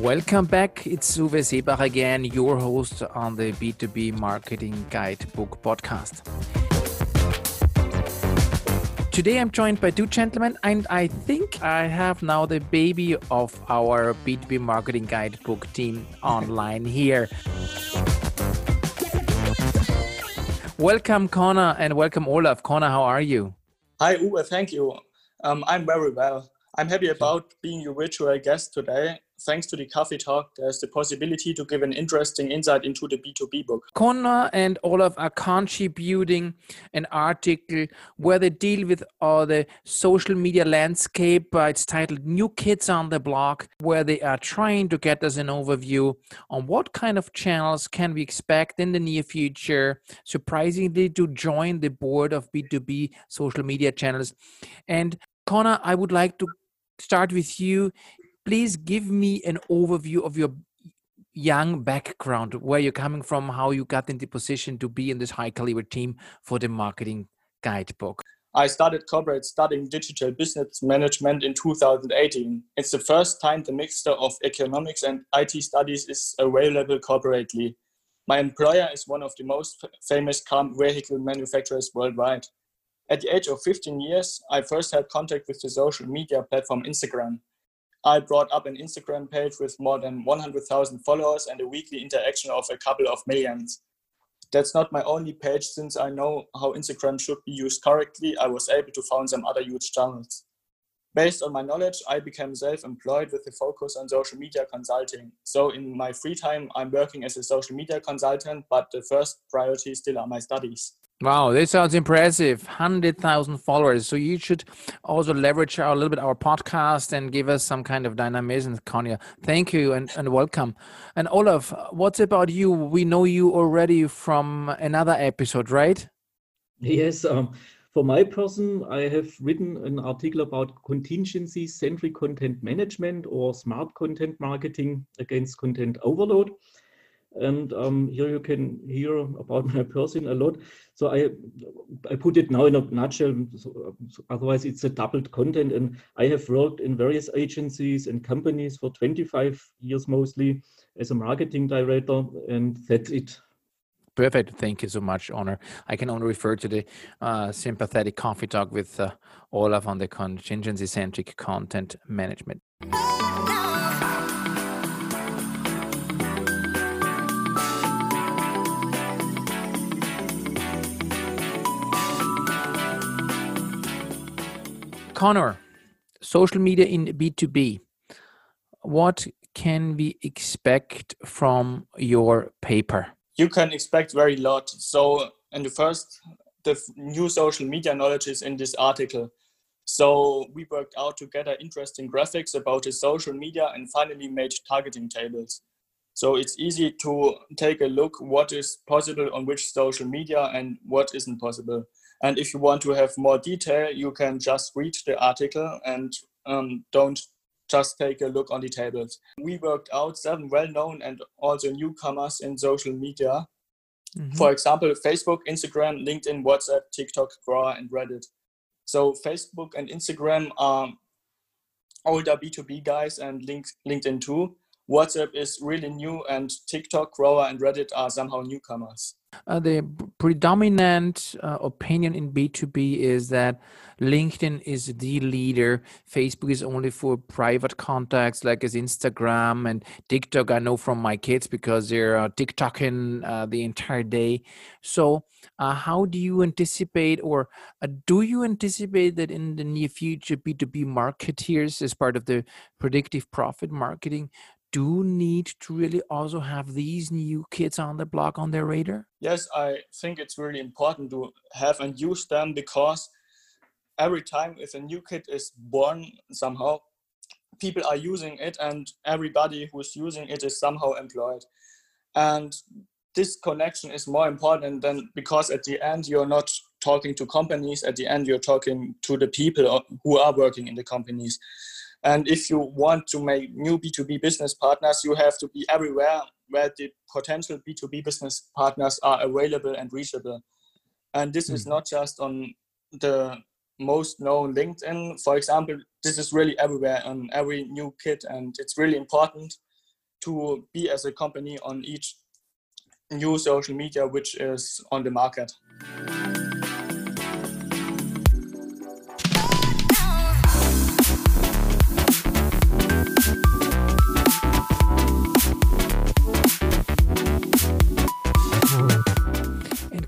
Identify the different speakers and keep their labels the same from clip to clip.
Speaker 1: Welcome back. It's Uwe Seebacher again, your host on the B2B Marketing Guidebook podcast. Today I'm joined by two gentlemen, and I think I have now the baby of our B2B Marketing Guidebook team online here. welcome, Connor, and welcome, Olaf. Connor, how are you?
Speaker 2: Hi, Uwe. Thank you. Um, I'm very well. I'm happy about being your virtual guest today thanks to the coffee talk, there's the possibility to give an interesting insight into the B2B book.
Speaker 1: Connor and Olaf are contributing an article where they deal with all the social media landscape. Uh, it's titled New Kids on the Block, where they are trying to get us an overview on what kind of channels can we expect in the near future, surprisingly, to join the board of B2B social media channels. And Connor, I would like to start with you please give me an overview of your young background, where you're coming from, how you got into position to be in this high caliber team for the marketing guidebook.
Speaker 2: I started corporate studying digital business management in 2018. It's the first time the mixture of economics and IT studies is available corporately. My employer is one of the most famous car vehicle manufacturers worldwide. At the age of 15 years, I first had contact with the social media platform Instagram. I brought up an Instagram page with more than 100,000 followers and a weekly interaction of a couple of millions. That's not my only page since I know how Instagram should be used correctly. I was able to found some other huge channels. Based on my knowledge, I became self employed with a focus on social media consulting. So, in my free time, I'm working as a social media consultant, but the first priority still are my studies.
Speaker 1: Wow, this sounds impressive. 100,000 followers. So you should also leverage our, a little bit our podcast and give us some kind of dynamism, Connor. Thank you and, and welcome. And Olaf, what's about you? We know you already from another episode, right?
Speaker 3: Yes. Um, for my person, I have written an article about contingency centric content management or smart content marketing against content overload and um, here you can hear about my person a lot. So I I put it now in a nutshell. So, so otherwise, it's a doubled content. And I have worked in various agencies and companies for 25 years mostly as a marketing director, and that's it.
Speaker 1: Perfect. Thank you so much, Honor. I can only refer to the uh, sympathetic coffee talk with uh, Olaf on the contingency centric content management. Connor, social media in B2B. What can we expect from your paper?
Speaker 2: You can expect very lot. So, in the first, the new social media knowledge is in this article. So, we worked out together interesting graphics about the social media and finally made targeting tables. So, it's easy to take a look what is possible on which social media and what isn't possible. And if you want to have more detail, you can just read the article and um, don't just take a look on the tables. We worked out seven well-known and also newcomers in social media. Mm-hmm. For example, Facebook, Instagram, LinkedIn, WhatsApp, TikTok, Quora, and Reddit. So Facebook and Instagram are older B2B guys and LinkedIn too. WhatsApp is really new, and TikTok, Quora, and Reddit are somehow newcomers.
Speaker 1: Uh, the predominant uh, opinion in B2B is that LinkedIn is the leader. Facebook is only for private contacts, like as Instagram and TikTok. I know from my kids because they're uh, TikToking uh, the entire day. So, uh, how do you anticipate, or uh, do you anticipate that in the near future, B2B marketeers, as part of the predictive profit marketing, do need to really also have these new kids on the block on their radar?
Speaker 2: Yes, I think it's really important to have and use them because every time if a new kid is born somehow, people are using it and everybody who's using it is somehow employed. And this connection is more important than because at the end you're not talking to companies, at the end you're talking to the people who are working in the companies. And if you want to make new B2B business partners, you have to be everywhere where the potential B2B business partners are available and reachable. And this mm-hmm. is hmm. not just on the most known LinkedIn, for example. This is really everywhere on every new kit, and it's really important to be as a company on each new social media which is on the market.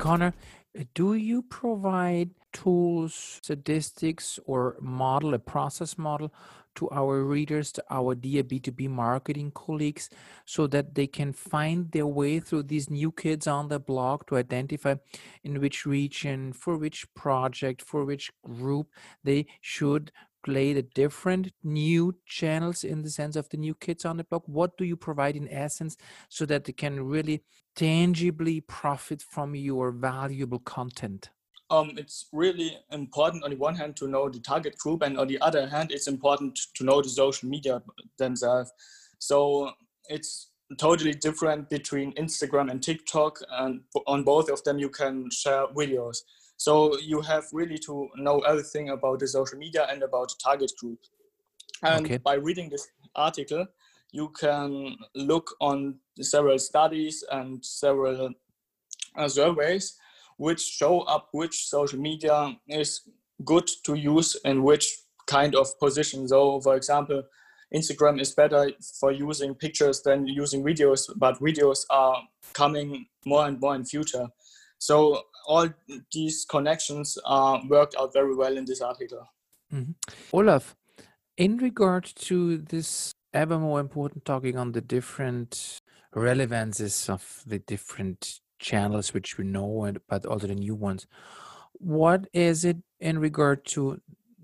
Speaker 1: Connor, do you provide tools, statistics, or model, a process model to our readers, to our dear B2B marketing colleagues, so that they can find their way through these new kids on the block to identify in which region, for which project, for which group they should play the different new channels in the sense of the new kids on the block? What do you provide in essence so that they can really tangibly profit from your valuable content?
Speaker 2: um, it's really important on the one hand to know the target group, and on the other hand, it's important to know the social media themselves. So it's totally different between Instagram and TikTok, and on both of them you can share videos. So you have really to know everything about the social media and about the target group. And okay. by reading this article, you can look on several studies and several uh, surveys which show up which social media is good to use in which kind of position. So, for example, Instagram is better for using pictures than using videos, but videos are coming more and more in future. So all these connections are worked out very well in this article.
Speaker 1: Mm-hmm. Olaf, in regard to this ever more important talking on the different relevances of the different channels which we know and but also the new ones what is it in regard to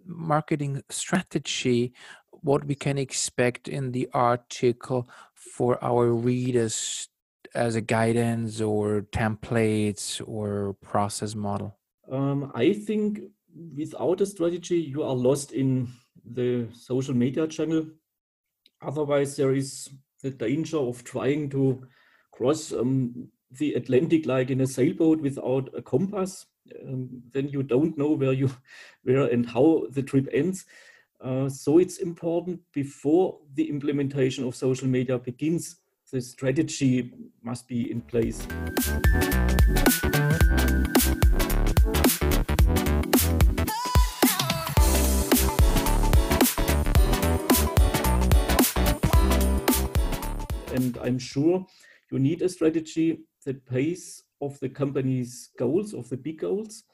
Speaker 1: marketing strategy what we can expect in the article for our readers as a guidance or templates or process model?
Speaker 3: Um, i think without a strategy you are lost in the social media channel. Otherwise there is the danger of trying to cross um, the Atlantic like in a sailboat without a compass, um, then you don't know where you where and how the trip ends. Uh, so it's important before the implementation of social media begins, the strategy must be in place. And I'm sure you need a strategy that pays of the company's goals, of the big goals.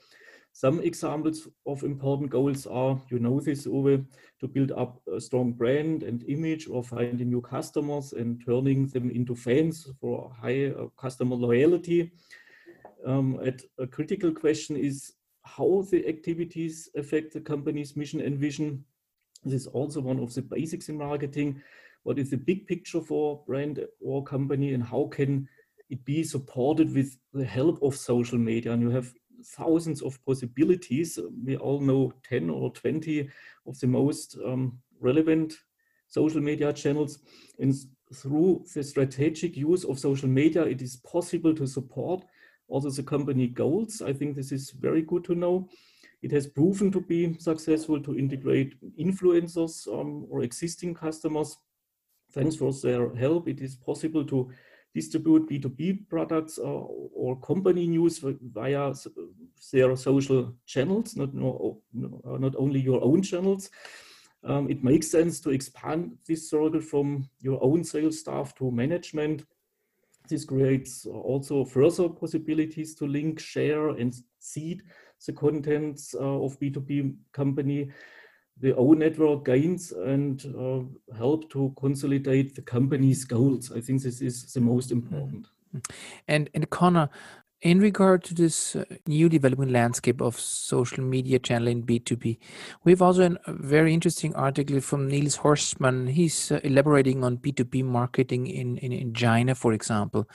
Speaker 3: Some examples of important goals are, you know this, Uwe, to build up a strong brand and image or finding new customers and turning them into fans for high uh, customer loyalty. Um, a critical question is how the activities affect the company's mission and vision. This is also one of the basics in marketing. What is the big picture for brand or company and how can it be supported with the help of social media and you have thousands of possibilities. We all know 10 or 20 of the most um, relevant social media channels. And through the strategic use of social media it is possible to support also the company goals. I think this is very good to know. It has proven to be successful to integrate influencers um, or existing customers. Thanks for their help. It is possible to distribute B2B products or, or company news via their social channels, not, no, not only your own channels. Um, it makes sense to expand this circle from your own sales staff to management. This creates also further possibilities to link, share, and seed the contents uh, of B2B company the own network gains and uh, help to consolidate the company's goals. I think this is the most important.
Speaker 1: And and Connor, in regard to this uh, new development landscape of social media channel in B2B, we have also a very interesting article from Niels Horstman. He's uh, elaborating on B2B marketing in, in, in China, for example.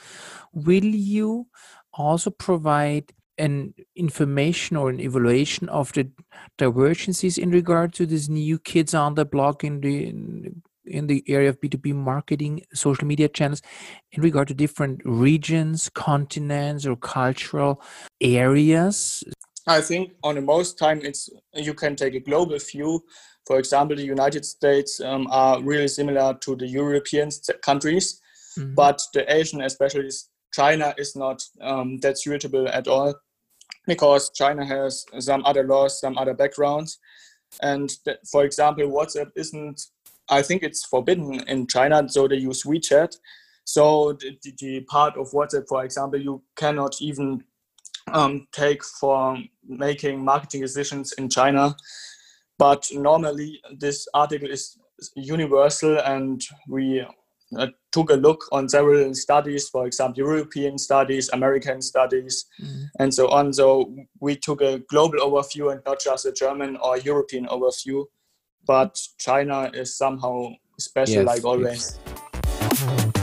Speaker 1: Will you also provide an information or an evaluation of the divergences in regard to these new kids on the block in the in the area of B2B marketing, social media channels, in regard to different regions, continents, or cultural areas?
Speaker 2: I think on the most time it's you can take a global view. For example, the United States um, are really similar to the European countries. Mm-hmm. But the Asian, especially China, is not um, that suitable at all because China has some other laws, some other backgrounds. And th- for example, WhatsApp isn't, I think it's forbidden in China, so they use WeChat. So the, the part of WhatsApp, for example, you cannot even um, take for making marketing decisions in China. But normally, this article is universal, and we uh, took a look on several studies, for example, European studies, American studies, mm-hmm. and so on. So we took a global overview and not just a German or European overview. But China is somehow special, yes, like always. Yes.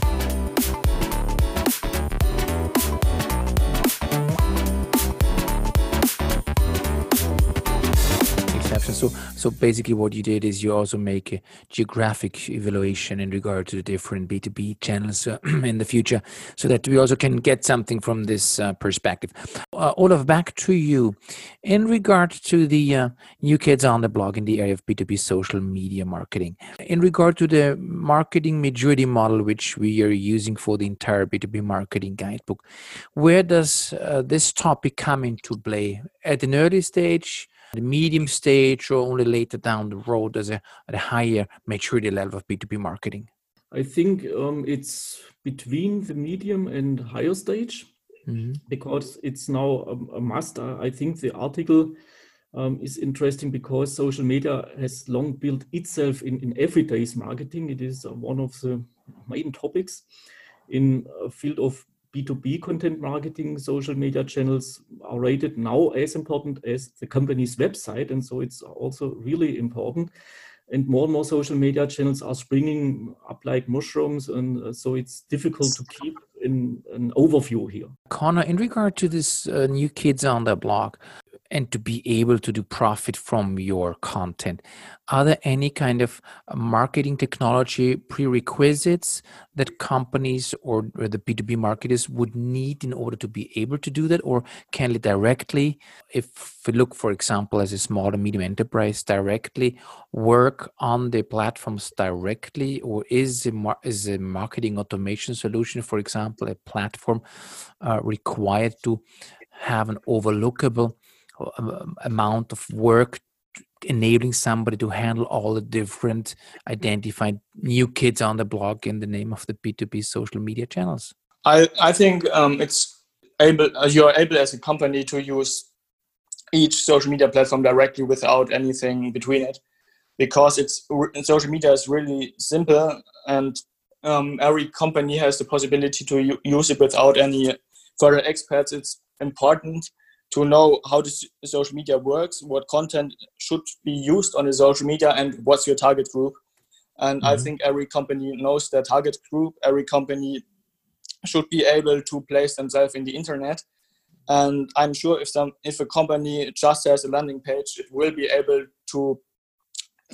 Speaker 1: So, so basically, what you did is you also make a geographic evaluation in regard to the different B two B channels uh, in the future, so that we also can get something from this uh, perspective. Uh, Olaf, back to you. In regard to the uh, new kids on the block in the area of B two B social media marketing, in regard to the marketing maturity model which we are using for the entire B two B marketing guidebook, where does uh, this topic come into play at an early stage? The medium stage or only later down the road as a, at a higher maturity level of B2B marketing?
Speaker 3: I think um, it's between the medium and higher stage mm-hmm. because it's now a, a, must. I think the article um, is interesting because social media has long built itself in, in everyday's marketing. It is uh, one of the main topics in a field of B2B content marketing, social media channels are rated now as important as the company's website. And so it's also really important. And more and more social media channels are springing up like mushrooms. And uh, so it's difficult to keep in an overview here.
Speaker 1: Connor, in regard to this uh, new kids on the block, and to be able to do profit from your content. Are there any kind of marketing technology prerequisites that companies or, or, the B2B marketers would need in order to be able to do that? Or can they directly, if we look, for example, as a small and medium enterprise, directly work on the platforms directly? Or is a, is a marketing automation solution, for example, a platform uh, required to have an overlookable amount of work enabling somebody to handle all the different identified new kids on the block in the name of the b2b social media channels?
Speaker 2: I i think um, it's able uh, you're able as a company to use each social media platform directly without anything between it because it's social media is really simple and um, every company has the possibility to use it without any further experts. It's important to know how the social media works, what content should be used on the social media, and what's your target group. And mm-hmm. I think every company knows their target group. Every company should be able to place themselves in the internet. And I'm sure if some if a company just has a landing page, it will be able to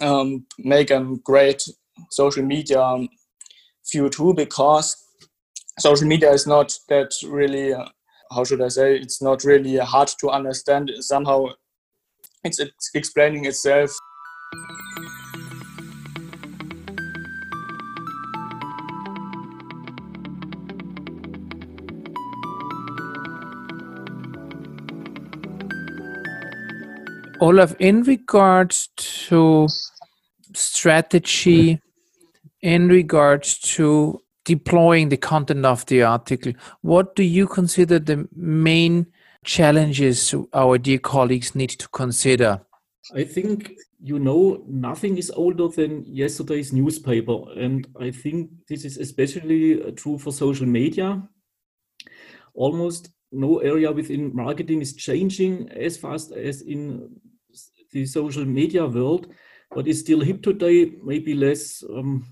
Speaker 2: um, make a great social media view too, because social media is not that really uh, how should I say, it's not really hard to understand. Somehow it's, it's explaining itself.
Speaker 1: Olaf, in regards to strategy, in regards to deploying the content of the article, what do you consider the main challenges our dear colleagues need to consider?
Speaker 3: I think you know nothing is older than yesterday's newspaper, and I think this is especially uh, true for social media. Almost no area within marketing is changing as fast as in the social media world. What is still hip today, maybe less um,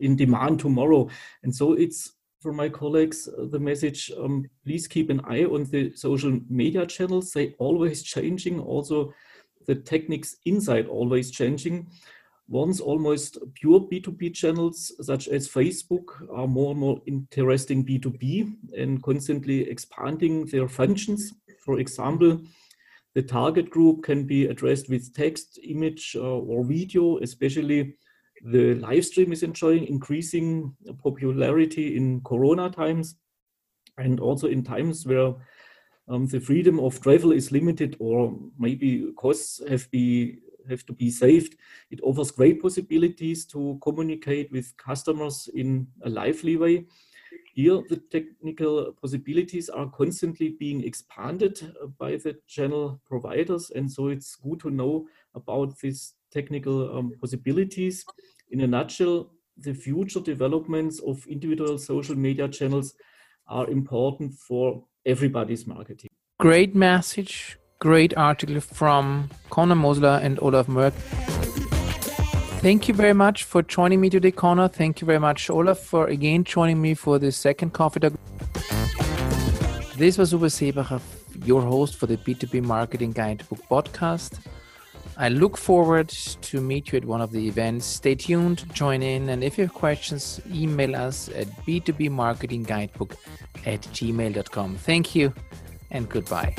Speaker 3: in demand tomorrow. And so it's for my colleagues uh, the message um, please keep an eye on the social media channels. They always changing. Also the techniques inside always changing. Once almost pure b2b channels such as facebook are more and more interesting b2b and constantly expanding their functions. For example the target group can be addressed with text image uh, or video especially the live stream is enjoying increasing popularity in Corona times and also in times where um, the freedom of travel is limited or maybe costs have be have to be saved. It offers great possibilities to communicate with customers in a lively way. Here, the technical possibilities are constantly being expanded by the channel providers, and so it's good to know about these technical um, possibilities. In a nutshell, the future developments of individual social media channels are important for everybody's marketing.
Speaker 1: Great message, great article from Conor Mosler and Olaf Merck. Thank you very much for joining me today, Conor. Thank you very much, Olaf, for again joining me for the second coffee talk. This was Uwe Seebacher, your host for the B2B Marketing Guidebook podcast. I look forward to meet you at one of the events. Stay tuned, join in, and if you have questions, email us at b2bmarketingguidebook at gmail.com. Thank you and goodbye.